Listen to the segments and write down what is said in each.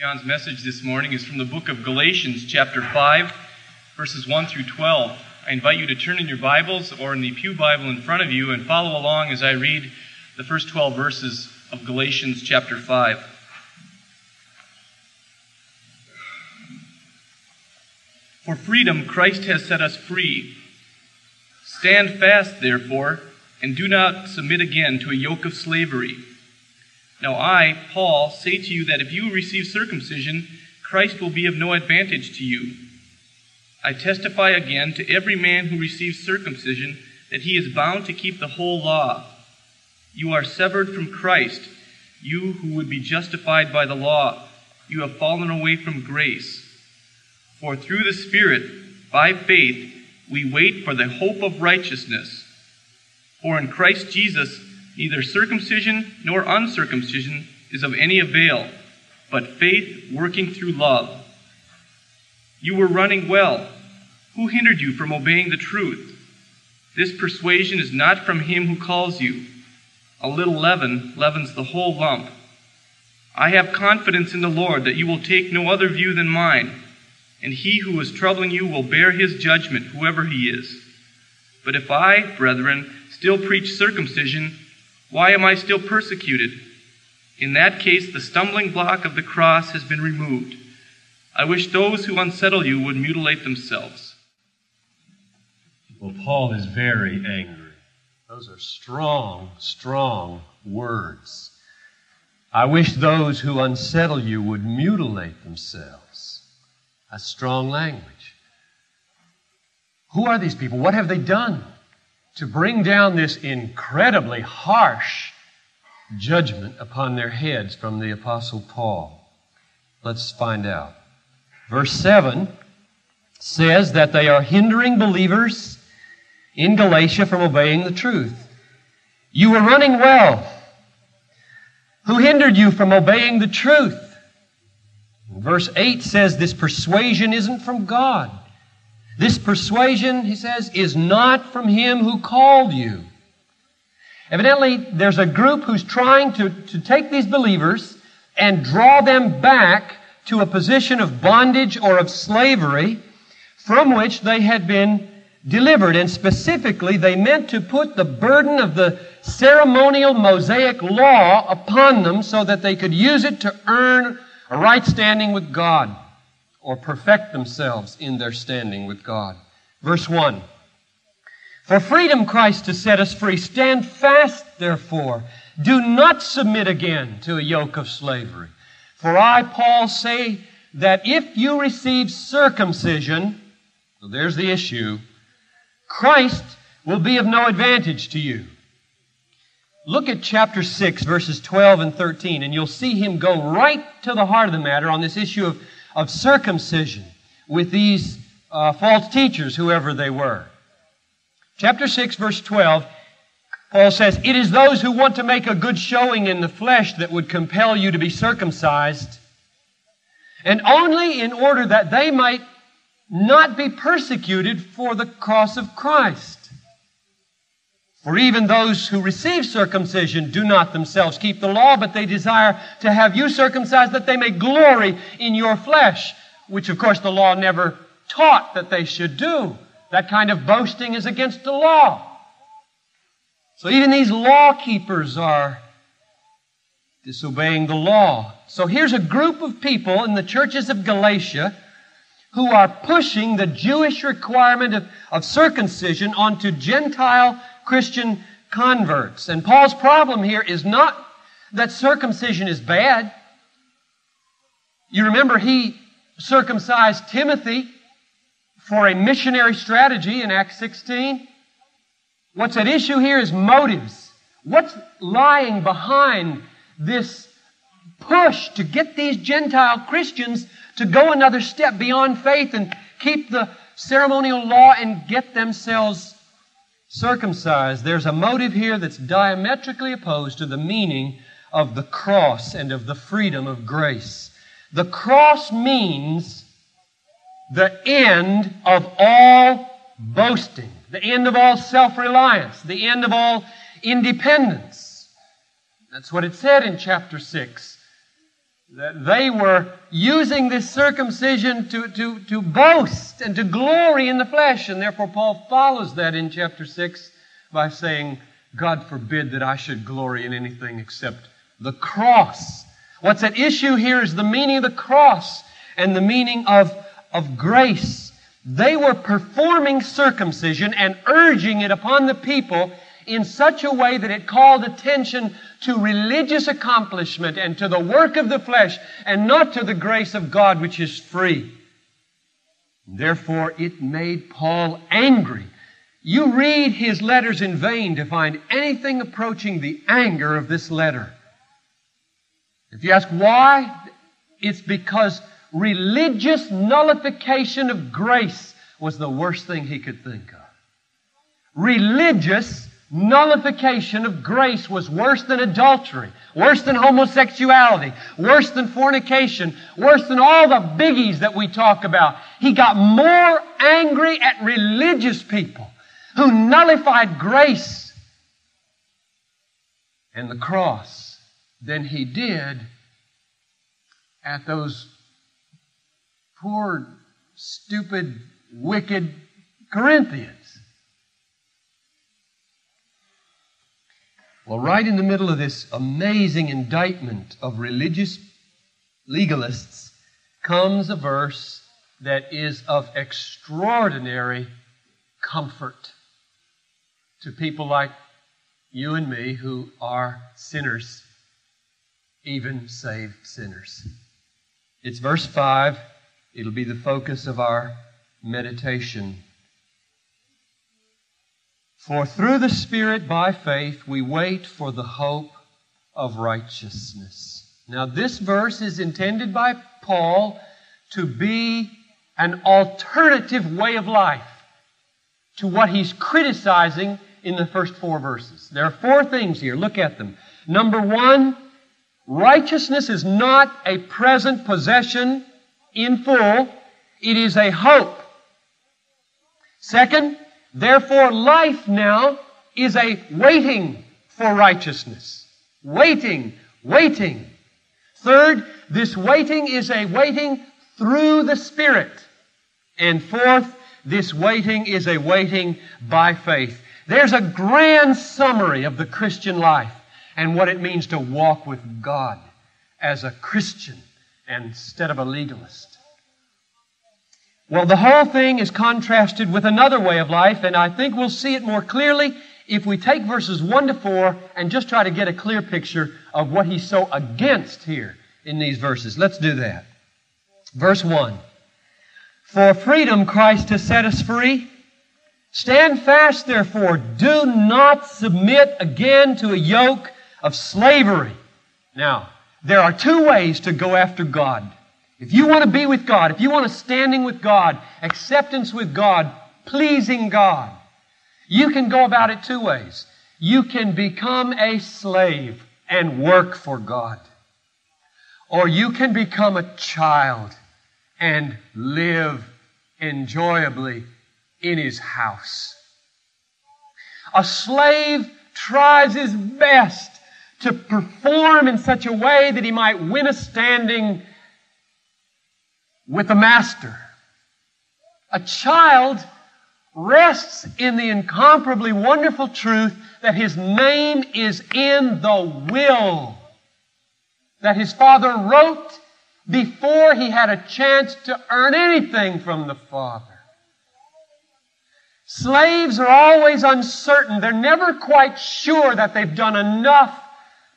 John's message this morning is from the book of Galatians, chapter 5, verses 1 through 12. I invite you to turn in your Bibles or in the Pew Bible in front of you and follow along as I read the first 12 verses of Galatians, chapter 5. For freedom, Christ has set us free. Stand fast, therefore, and do not submit again to a yoke of slavery. Now I, Paul, say to you that if you receive circumcision, Christ will be of no advantage to you. I testify again to every man who receives circumcision that he is bound to keep the whole law. You are severed from Christ, you who would be justified by the law. You have fallen away from grace. For through the Spirit, by faith, we wait for the hope of righteousness. For in Christ Jesus, Neither circumcision nor uncircumcision is of any avail, but faith working through love. You were running well. Who hindered you from obeying the truth? This persuasion is not from him who calls you. A little leaven leavens the whole lump. I have confidence in the Lord that you will take no other view than mine, and he who is troubling you will bear his judgment, whoever he is. But if I, brethren, still preach circumcision, why am I still persecuted? In that case, the stumbling block of the cross has been removed. I wish those who unsettle you would mutilate themselves. Well, Paul is very angry. Those are strong, strong words. I wish those who unsettle you would mutilate themselves. That's strong language. Who are these people? What have they done? To bring down this incredibly harsh judgment upon their heads from the Apostle Paul? Let's find out. Verse 7 says that they are hindering believers in Galatia from obeying the truth. You were running well. Who hindered you from obeying the truth? Verse 8 says this persuasion isn't from God. This persuasion, he says, is not from him who called you. Evidently, there's a group who's trying to, to take these believers and draw them back to a position of bondage or of slavery from which they had been delivered. And specifically, they meant to put the burden of the ceremonial Mosaic law upon them so that they could use it to earn a right standing with God or perfect themselves in their standing with God. Verse 1. For freedom Christ has set us free. Stand fast, therefore. Do not submit again to a yoke of slavery. For I, Paul, say that if you receive circumcision, so there's the issue, Christ will be of no advantage to you. Look at chapter 6, verses 12 and 13, and you'll see him go right to the heart of the matter on this issue of of circumcision with these uh, false teachers, whoever they were. Chapter 6, verse 12, Paul says, It is those who want to make a good showing in the flesh that would compel you to be circumcised, and only in order that they might not be persecuted for the cross of Christ. For even those who receive circumcision do not themselves keep the law, but they desire to have you circumcised that they may glory in your flesh, which of course the law never taught that they should do. That kind of boasting is against the law. So even these law keepers are disobeying the law. So here's a group of people in the churches of Galatia who are pushing the Jewish requirement of, of circumcision onto Gentile Christian converts. And Paul's problem here is not that circumcision is bad. You remember he circumcised Timothy for a missionary strategy in Acts 16. What's at issue here is motives. What's lying behind this push to get these Gentile Christians to go another step beyond faith and keep the ceremonial law and get themselves circumcised, there's a motive here that's diametrically opposed to the meaning of the cross and of the freedom of grace. The cross means the end of all boasting, the end of all self reliance, the end of all independence. That's what it said in chapter 6. That they were using this circumcision to, to, to boast and to glory in the flesh. And therefore, Paul follows that in chapter 6 by saying, God forbid that I should glory in anything except the cross. What's at issue here is the meaning of the cross and the meaning of, of grace. They were performing circumcision and urging it upon the people in such a way that it called attention to religious accomplishment and to the work of the flesh and not to the grace of God which is free. Therefore, it made Paul angry. You read his letters in vain to find anything approaching the anger of this letter. If you ask why, it's because religious nullification of grace was the worst thing he could think of. Religious nullification of grace was worse than adultery, worse than homosexuality, worse than fornication, worse than all the biggies that we talk about. He got more angry at religious people who nullified grace and the cross than he did at those poor, stupid, wicked Corinthians. Well, right in the middle of this amazing indictment of religious legalists comes a verse that is of extraordinary comfort to people like you and me who are sinners, even saved sinners. It's verse 5. It'll be the focus of our meditation for through the Spirit by faith we wait for the hope of righteousness. Now, this verse is intended by Paul to be an alternative way of life to what he's criticizing in the first four verses. There are four things here. Look at them. Number one, righteousness is not a present possession in full, it is a hope. Second, Therefore, life now is a waiting for righteousness. Waiting, waiting. Third, this waiting is a waiting through the Spirit. And fourth, this waiting is a waiting by faith. There's a grand summary of the Christian life and what it means to walk with God as a Christian instead of a legalist. Well, the whole thing is contrasted with another way of life, and I think we'll see it more clearly if we take verses 1 to 4 and just try to get a clear picture of what he's so against here in these verses. Let's do that. Verse 1 For freedom Christ has set us free. Stand fast, therefore. Do not submit again to a yoke of slavery. Now, there are two ways to go after God. If you want to be with God, if you want a standing with God, acceptance with God, pleasing God, you can go about it two ways. You can become a slave and work for God. Or you can become a child and live enjoyably in his house. A slave tries his best to perform in such a way that he might win a standing with the master. A child rests in the incomparably wonderful truth that his name is in the will that his father wrote before he had a chance to earn anything from the father. Slaves are always uncertain. They're never quite sure that they've done enough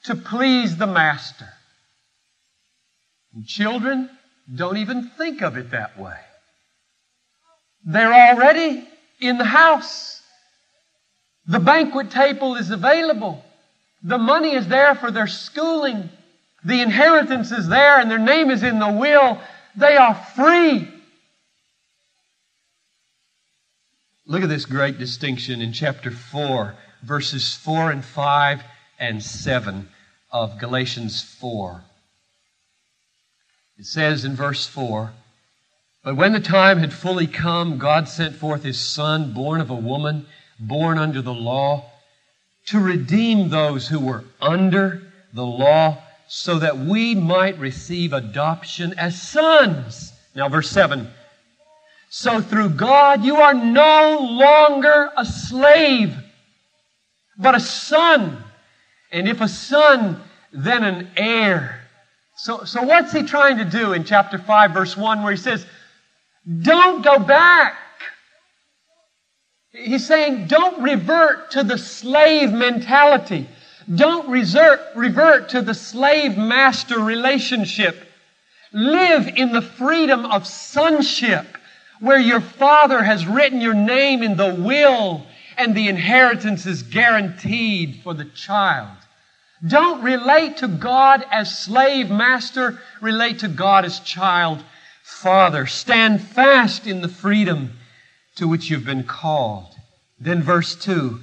to please the master. And children, don't even think of it that way. They're already in the house. The banquet table is available. The money is there for their schooling. The inheritance is there and their name is in the will. They are free. Look at this great distinction in chapter 4, verses 4 and 5 and 7 of Galatians 4. It says in verse 4 But when the time had fully come, God sent forth his Son, born of a woman, born under the law, to redeem those who were under the law, so that we might receive adoption as sons. Now, verse 7. So through God, you are no longer a slave, but a son. And if a son, then an heir. So, so what's he trying to do in chapter 5, verse 1, where he says, Don't go back. He's saying, Don't revert to the slave mentality. Don't resort, revert to the slave master relationship. Live in the freedom of sonship, where your father has written your name in the will and the inheritance is guaranteed for the child. Don't relate to God as slave master, relate to God as child father. Stand fast in the freedom to which you've been called. Then verse 2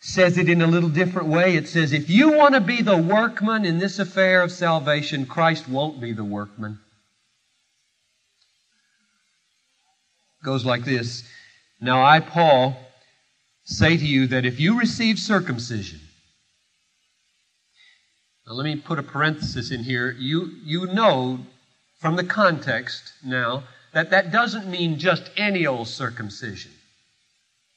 says it in a little different way. It says, if you want to be the workman in this affair of salvation, Christ won't be the workman. Goes like this. Now I, Paul, say to you that if you receive circumcision, now let me put a parenthesis in here. You, you know from the context now that that doesn't mean just any old circumcision.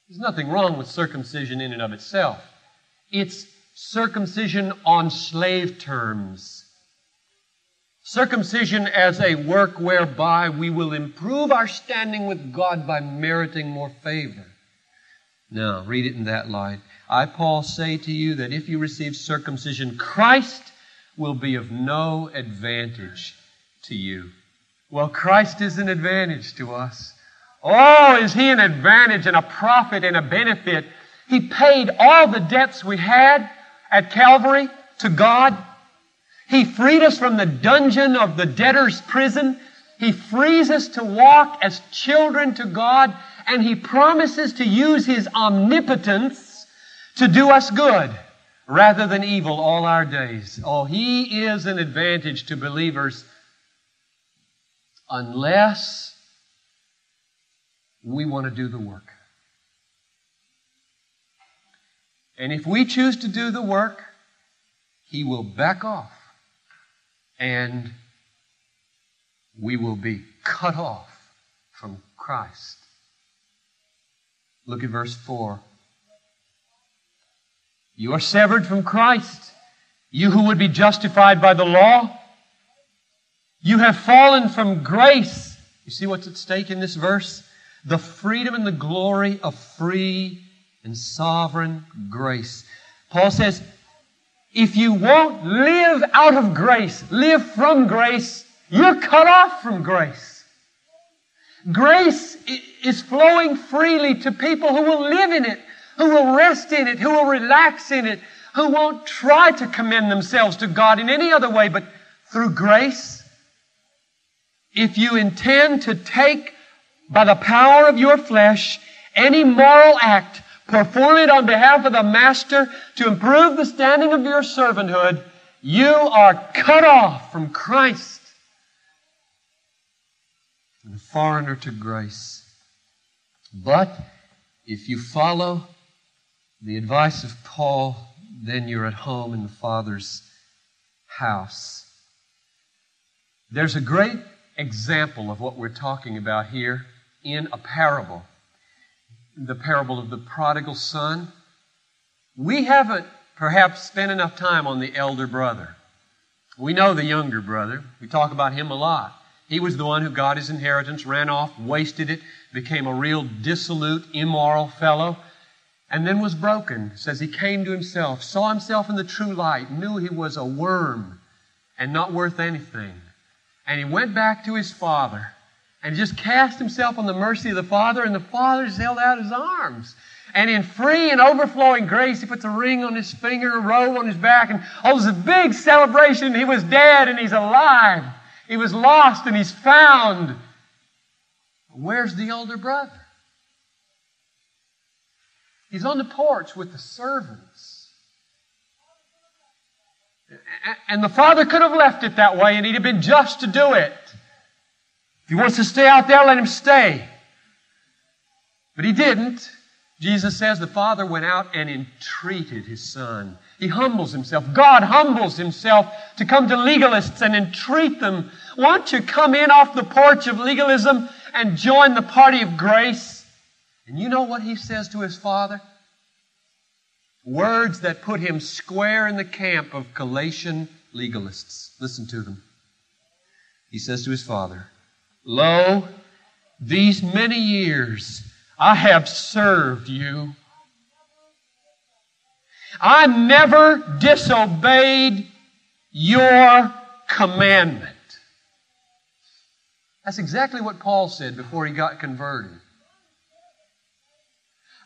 There's nothing wrong with circumcision in and of itself. It's circumcision on slave terms. Circumcision as a work whereby we will improve our standing with God by meriting more favor. Now, read it in that light. I, Paul, say to you that if you receive circumcision, Christ will be of no advantage to you. Well, Christ is an advantage to us. Oh, is he an advantage and a profit and a benefit? He paid all the debts we had at Calvary to God. He freed us from the dungeon of the debtor's prison. He frees us to walk as children to God, and He promises to use His omnipotence to do us good rather than evil all our days. Oh, He is an advantage to believers unless we want to do the work. And if we choose to do the work, He will back off and we will be cut off from Christ. Look at verse 4. You are severed from Christ, you who would be justified by the law. You have fallen from grace. You see what's at stake in this verse? the freedom and the glory of free and sovereign grace. Paul says, if you won't live out of grace, live from grace, you're cut off from grace. Grace is flowing freely to people who will live in it, who will rest in it, who will relax in it, who won't try to commend themselves to God in any other way but through grace. If you intend to take by the power of your flesh, any moral act, perform it on behalf of the master to improve the standing of your servanthood, you are cut off from Christ. And a foreigner to grace. But if you follow the advice of Paul, then you're at home in the Father's house. There's a great example of what we're talking about here in a parable, the parable of the prodigal son. We haven't perhaps spent enough time on the elder brother. We know the younger brother. We talk about him a lot. He was the one who got his inheritance, ran off, wasted it, became a real dissolute, immoral fellow, and then was broken. Says he came to himself, saw himself in the true light, knew he was a worm and not worth anything. And he went back to his father and just cast himself on the mercy of the Father, and the Father held out his arms. And in free and overflowing grace, he puts a ring on his finger, a robe on his back, and oh, there's a big celebration. He was dead and he's alive. He was lost and he's found. Where's the older brother? He's on the porch with the servants. And the father could have left it that way and he'd have been just to do it. If he wants to stay out there, let him stay. But he didn't. Jesus says the father went out and entreated his son. He humbles himself. God humbles himself to come to legalists and entreat them. Won't you come in off the porch of legalism and join the party of grace? And you know what he says to his father? Words that put him square in the camp of Galatian legalists. Listen to them. He says to his father, Lo, these many years I have served you I never disobeyed your commandment. That's exactly what Paul said before he got converted.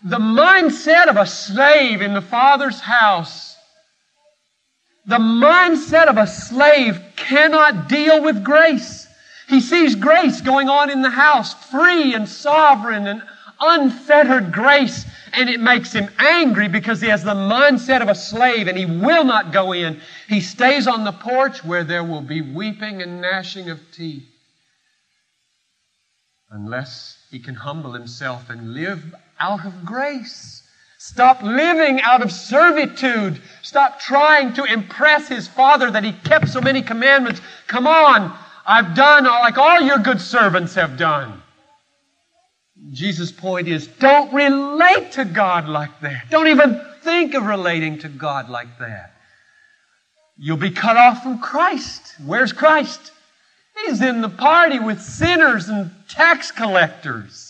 The mindset of a slave in the Father's house, the mindset of a slave cannot deal with grace. He sees grace going on in the house, free and sovereign and unfettered grace and it makes him angry because he has the mindset of a slave and he will not go in. He stays on the porch where there will be weeping and gnashing of teeth unless he can humble himself and live out of grace. Stop living out of servitude. Stop trying to impress his father that he kept so many commandments. Come on, I've done like all your good servants have done. Jesus' point is don't relate to God like that. Don't even think of relating to God like that. You'll be cut off from Christ. Where's Christ? He's in the party with sinners and tax collectors.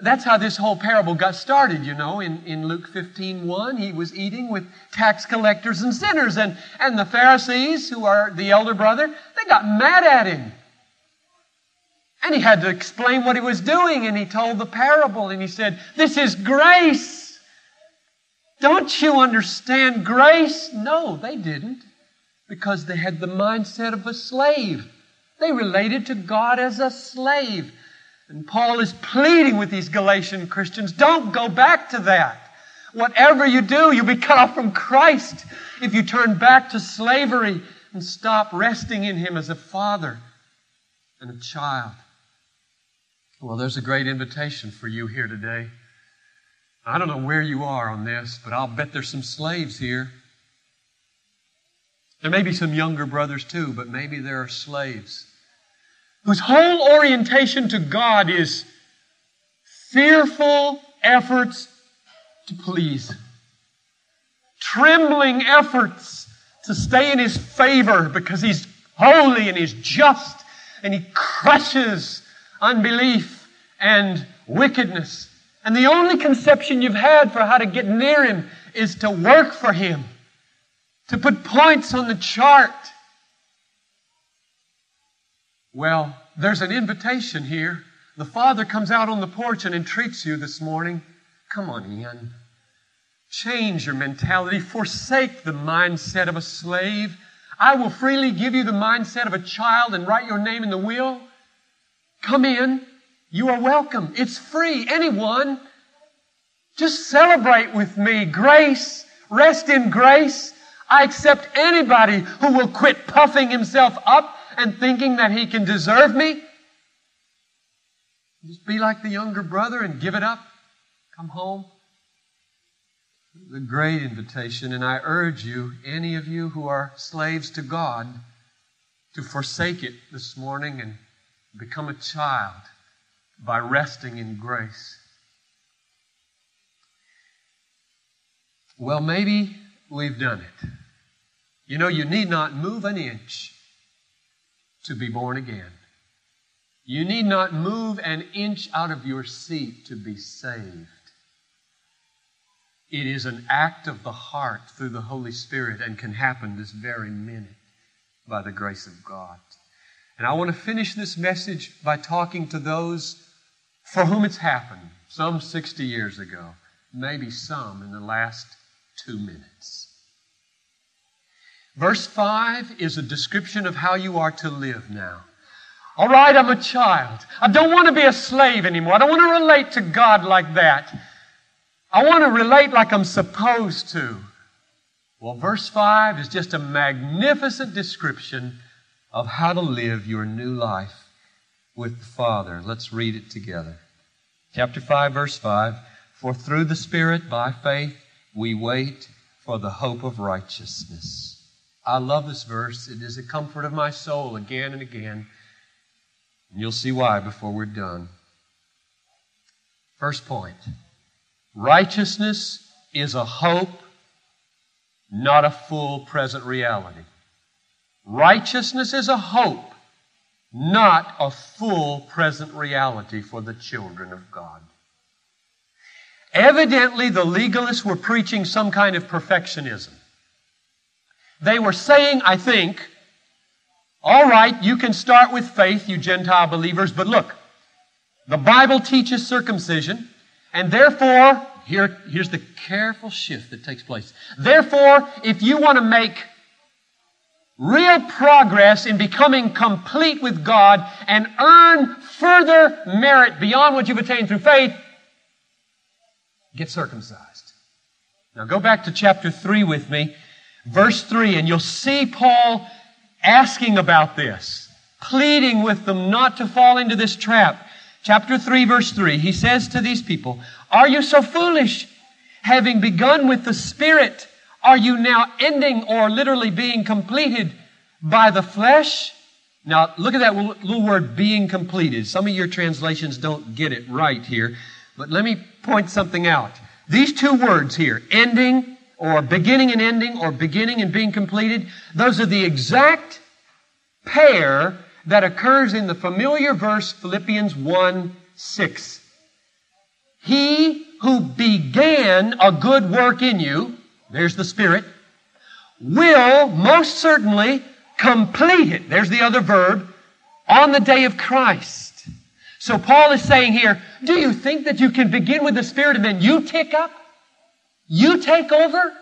That's how this whole parable got started, you know, in, in Luke 15 1. He was eating with tax collectors and sinners, and, and the Pharisees, who are the elder brother, they got mad at him. And he had to explain what he was doing, and he told the parable, and he said, This is grace. Don't you understand grace? No, they didn't, because they had the mindset of a slave. They related to God as a slave. And Paul is pleading with these Galatian Christians don't go back to that. Whatever you do, you'll be cut off from Christ if you turn back to slavery and stop resting in Him as a father and a child. Well, there's a great invitation for you here today. I don't know where you are on this, but I'll bet there's some slaves here. There may be some younger brothers too, but maybe there are slaves whose whole orientation to God is fearful efforts to please, trembling efforts to stay in His favor because He's holy and He's just and He crushes unbelief, and wickedness. And the only conception you've had for how to get near Him is to work for Him, to put points on the chart. Well, there's an invitation here. The Father comes out on the porch and entreats you this morning. Come on, Ian. Change your mentality. Forsake the mindset of a slave. I will freely give you the mindset of a child and write your name in the will. Come in. You are welcome. It's free. Anyone. Just celebrate with me. Grace. Rest in grace. I accept anybody who will quit puffing himself up and thinking that he can deserve me. Just be like the younger brother and give it up. Come home. The great invitation, and I urge you, any of you who are slaves to God, to forsake it this morning and become a child by resting in grace. Well, maybe we've done it. You know, you need not move an inch to be born again. You need not move an inch out of your seat to be saved. It is an act of the heart through the Holy Spirit and can happen this very minute by the grace of God. And I want to finish this message by talking to those for whom it's happened, some 60 years ago, maybe some in the last two minutes. Verse 5 is a description of how you are to live now. All right, I'm a child. I don't want to be a slave anymore. I don't want to relate to God like that. I want to relate like I'm supposed to. Well, verse 5 is just a magnificent description of how to live your new life with the Father. Let's read it together. Chapter 5, verse 5 For through the Spirit, by faith, we wait for the hope of righteousness. I love this verse. It is a comfort of my soul again and again. And you'll see why before we're done. First point righteousness is a hope, not a full present reality. Righteousness is a hope, not a full present reality for the children of God. Evidently, the legalists were preaching some kind of perfectionism. They were saying, I think, all right, you can start with faith, you Gentile believers, but look, the Bible teaches circumcision, and therefore, here, here's the careful shift that takes place. Therefore, if you want to make real progress in becoming complete with God and earn further merit beyond what you've attained through faith, get circumcised. Now go back to chapter 3 with me, verse 3, and you'll see Paul asking about this, pleading with them not to fall into this trap. Chapter 3, verse 3, he says to these people, Are you so foolish? Having begun with the Spirit, are you now ending or literally being completed by the flesh? Now, look at that little word, being completed. Some of your translations don't get it right here. But let me point something out. These two words here, ending or beginning and ending or beginning and being completed, those are the exact pair that occurs in the familiar verse Philippians 1 6. He who began a good work in you, there's the Spirit, will most certainly complete it. There's the other verb, on the day of Christ. So Paul is saying here, do you think that you can begin with the Spirit and then you tick up? You take over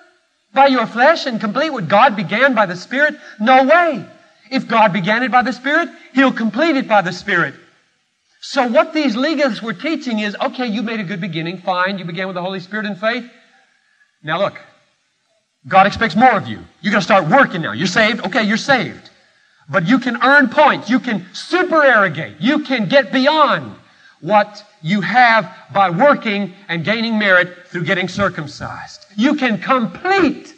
by your flesh and complete what God began by the Spirit? No way. If God began it by the Spirit, He'll complete it by the Spirit. So what these legalists were teaching is, okay, you made a good beginning, fine, you began with the Holy Spirit and faith. Now look, God expects more of you. You gotta start working now. You're saved? Okay, you're saved. But you can earn points. You can supererogate. You can get beyond what you have by working and gaining merit through getting circumcised. You can complete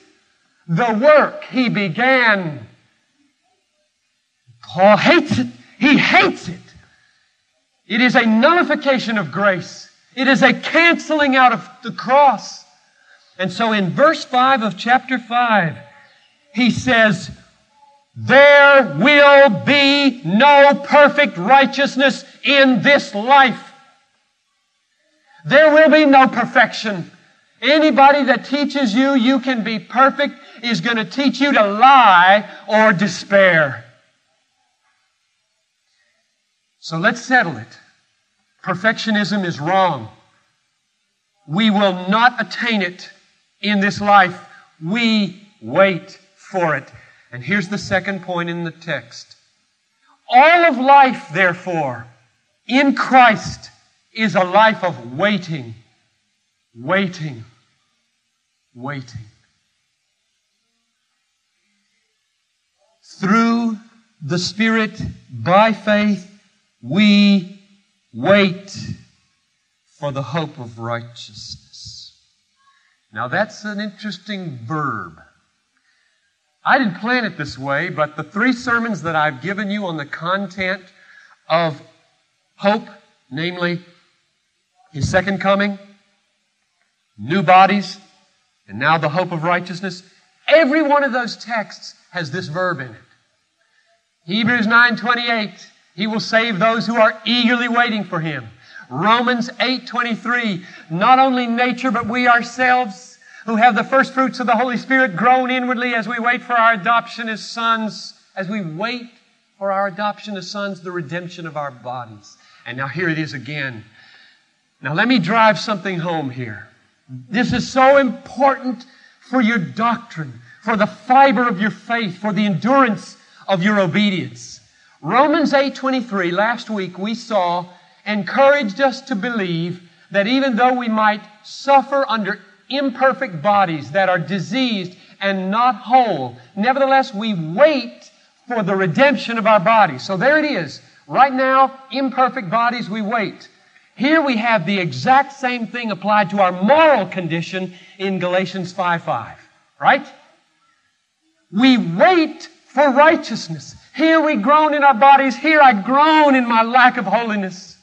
the work he began. Paul hates it. He hates it. It is a nullification of grace. It is a canceling out of the cross. And so in verse 5 of chapter 5, he says, there will be no perfect righteousness in this life. There will be no perfection. Anybody that teaches you you can be perfect is going to teach you to lie or despair. So let's settle it. Perfectionism is wrong. We will not attain it in this life. We wait for it. And here's the second point in the text. All of life, therefore, in Christ is a life of waiting, waiting, waiting. Through the Spirit, by faith, we wait for the hope of righteousness. Now that's an interesting verb. I didn't plan it this way, but the three sermons that I've given you on the content of hope, namely His second coming, new bodies, and now the hope of righteousness, every one of those texts has this verb in it. Hebrews 9:28, He will save those who are eagerly waiting for Him. Romans 8:23, not only nature but we ourselves who have the first fruits of the Holy Spirit groan inwardly as we wait for our adoption as sons, as we wait for our adoption as sons, the redemption of our bodies. And now here it is again. Now let me drive something home here. This is so important for your doctrine, for the fiber of your faith, for the endurance of your obedience. Romans 8:23 last week we saw encouraged us to believe that even though we might suffer under imperfect bodies that are diseased and not whole. Nevertheless, we wait for the redemption of our bodies. So there it is. Right now, imperfect bodies, we wait. Here we have the exact same thing applied to our moral condition in Galatians 5 5. right? We wait for righteousness. Here we groan in our bodies. Here I groan in my lack of holiness.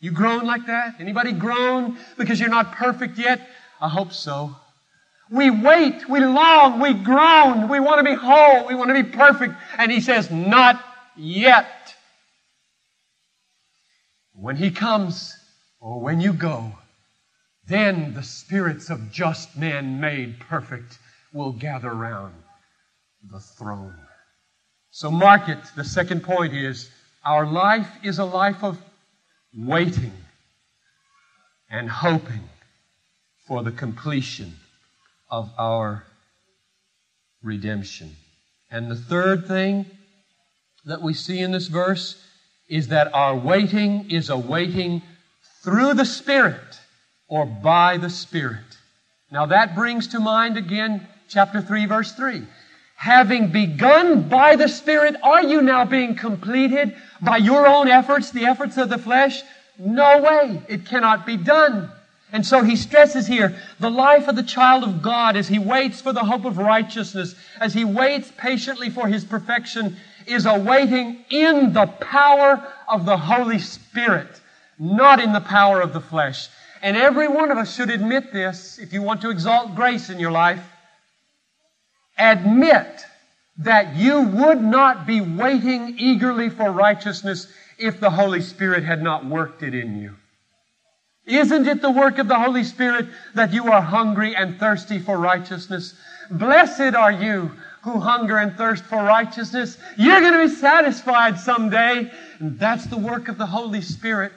You groan like that? Anybody groan because you're not perfect yet? I hope so. We wait, we long, we groan, we want to be whole, we want to be perfect. And he says, not yet. When he comes, or when you go, then the spirits of just men made perfect will gather round the throne. So mark it. The second point is our life is a life of waiting and hoping for the completion of our redemption. And the third thing that we see in this verse is that our waiting is a waiting through the Spirit or by the Spirit. Now that brings to mind again chapter 3 verse 3. Having begun by the Spirit, are you now being completed by your own efforts, the efforts of the flesh? No way. It cannot be done. And so he stresses here the life of the child of God as he waits for the hope of righteousness, as he waits patiently for his perfection, is awaiting in the power of the Holy Spirit, not in the power of the flesh. And every one of us should admit this if you want to exalt grace in your life. Admit that you would not be waiting eagerly for righteousness if the Holy Spirit had not worked it in you. Isn't it the work of the Holy Spirit that you are hungry and thirsty for righteousness? Blessed are you who hunger and thirst for righteousness. You're going to be satisfied someday. And that's the work of the Holy Spirit.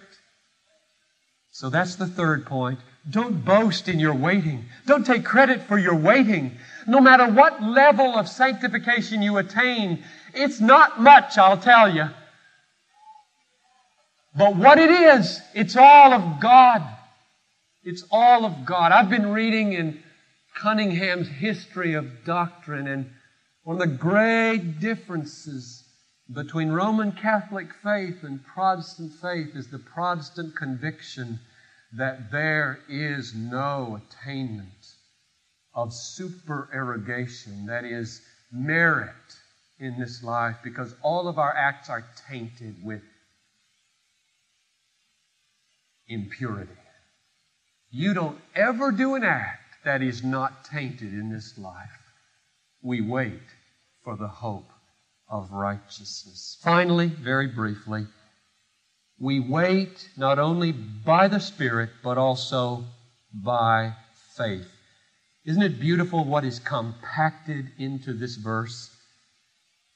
So that's the third point. Don't boast in your waiting. Don't take credit for your waiting. No matter what level of sanctification you attain, it's not much, I'll tell you. But what it is, it's all of God. It's all of God. I've been reading in Cunningham's history of doctrine, and one of the great differences between Roman Catholic faith and Protestant faith is the Protestant conviction that there is no attainment of supererogation, that is, merit in this life, because all of our acts are tainted with impurity. You don't ever do an act that is not tainted in this life. We wait for the hope of righteousness. Finally, very briefly, we wait not only by the Spirit, but also by faith. Isn't it beautiful what is compacted into this verse?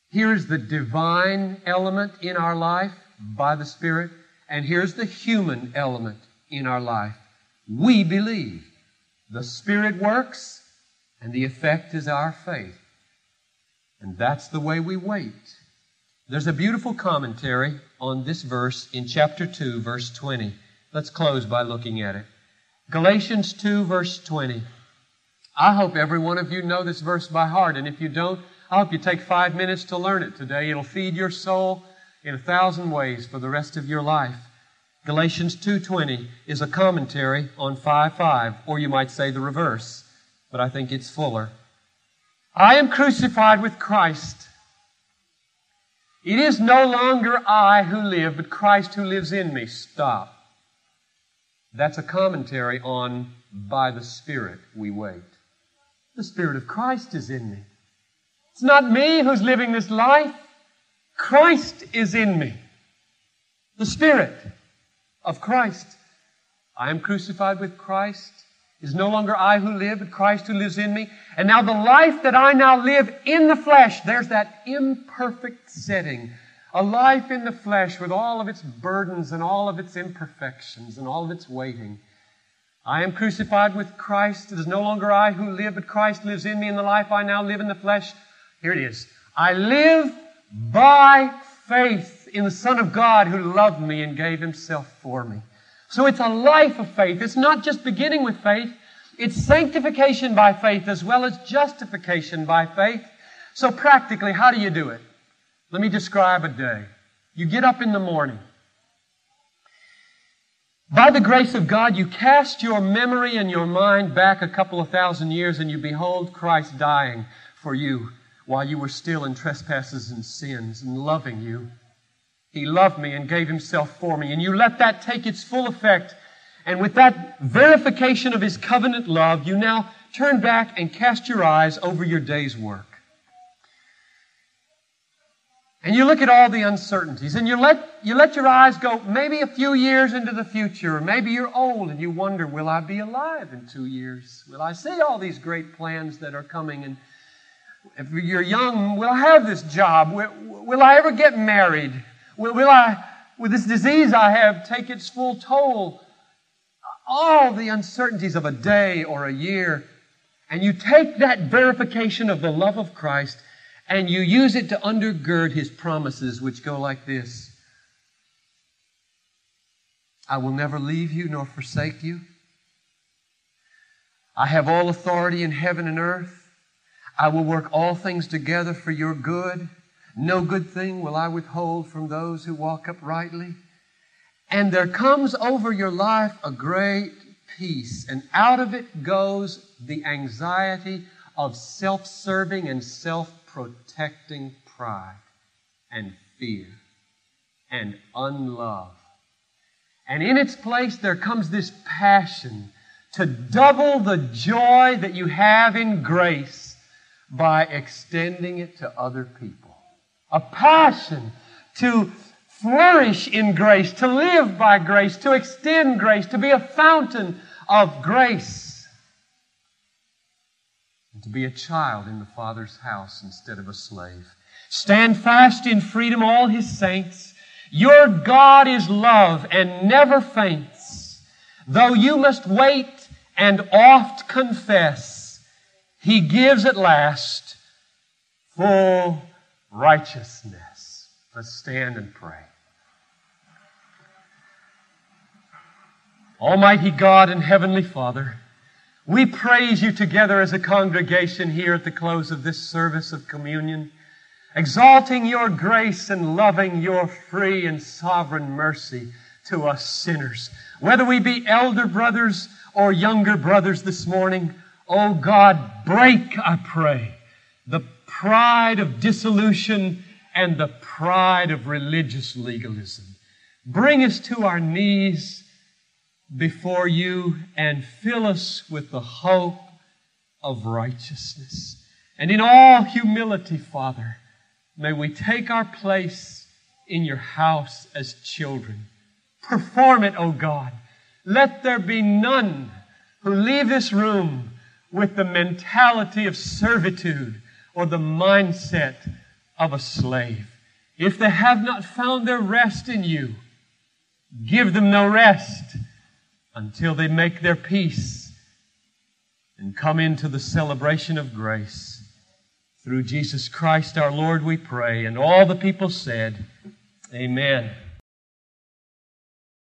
Here's the divine element in our life by the Spirit. And here's the human element in our life. We believe. The Spirit works, and the effect is our faith. And that's the way we wait. There's a beautiful commentary on this verse in chapter 2, verse 20. Let's close by looking at it. Galatians 2, verse 20. I hope every one of you know this verse by heart, and if you don't, I hope you take five minutes to learn it today. It'll feed your soul in a thousand ways for the rest of your life. Galatians 2:20 is a commentary on 5:5, or you might say the reverse, but I think it's fuller. I am crucified with Christ. It is no longer I who live, but Christ who lives in me. Stop. That's a commentary on by the Spirit we wait. The Spirit of Christ is in me. It's not me who's living this life. Christ is in me. The Spirit of Christ. I am crucified with Christ. Is no longer I who live, but Christ who lives in me. And now the life that I now live in the flesh, there's that imperfect setting. A life in the flesh with all of its burdens and all of its imperfections and all of its waiting. I am crucified with Christ. It is no longer I who live, but Christ lives in me in the life I now live in the flesh. Here it is. I live by faith in the Son of God who loved me and gave himself for me. So it's a life of faith. It's not just beginning with faith. It's sanctification by faith as well as justification by faith. So practically, how do you do it? Let me describe a day. You get up in the morning. By the grace of God, you cast your memory and your mind back a couple of thousand years and you behold Christ dying for you while you were still in trespasses and sins and loving you. He loved me and gave himself for me. And you let that take its full effect. And with that verification of his covenant love, you now turn back and cast your eyes over your day's work. And you look at all the uncertainties and you let, you let your eyes go maybe a few years into the future. Or maybe you're old and you wonder, will I be alive in two years? Will I see all these great plans that are coming? And if you're young, will I have this job? Will, will I ever get married? Will, will I, will this disease I have take its full toll? All the uncertainties of a day or a year. And you take that verification of the love of Christ and you use it to undergird his promises, which go like this I will never leave you nor forsake you. I have all authority in heaven and earth. I will work all things together for your good. No good thing will I withhold from those who walk uprightly. And there comes over your life a great peace, and out of it goes the anxiety of self serving and self protecting pride and fear and unlove. And in its place, there comes this passion to double the joy that you have in grace by extending it to other people. A passion to flourish in grace, to live by grace, to extend grace, to be a fountain of grace and to be a child in the Father's house instead of a slave. Stand fast in freedom, all his saints. Your God is love and never faints. Though you must wait and oft confess, he gives at last full righteousness. Let's stand and pray. Almighty God and Heavenly Father, we praise you together as a congregation here at the close of this service of communion, exalting your grace and loving your free and sovereign mercy to us sinners. Whether we be elder brothers or younger brothers this morning, oh God, break, I pray, the pride of dissolution and the pride of religious legalism. Bring us to our knees before you and fill us with the hope of righteousness. And in all humility, Father, may we take our place in your house as children. Perform it, O God. Let there be none who leave this room with the mentality of servitude or the mindset of a slave. If they have not found their rest in you, give them no rest until they make their peace and come into the celebration of grace. Through Jesus Christ our Lord we pray. And all the people said, Amen.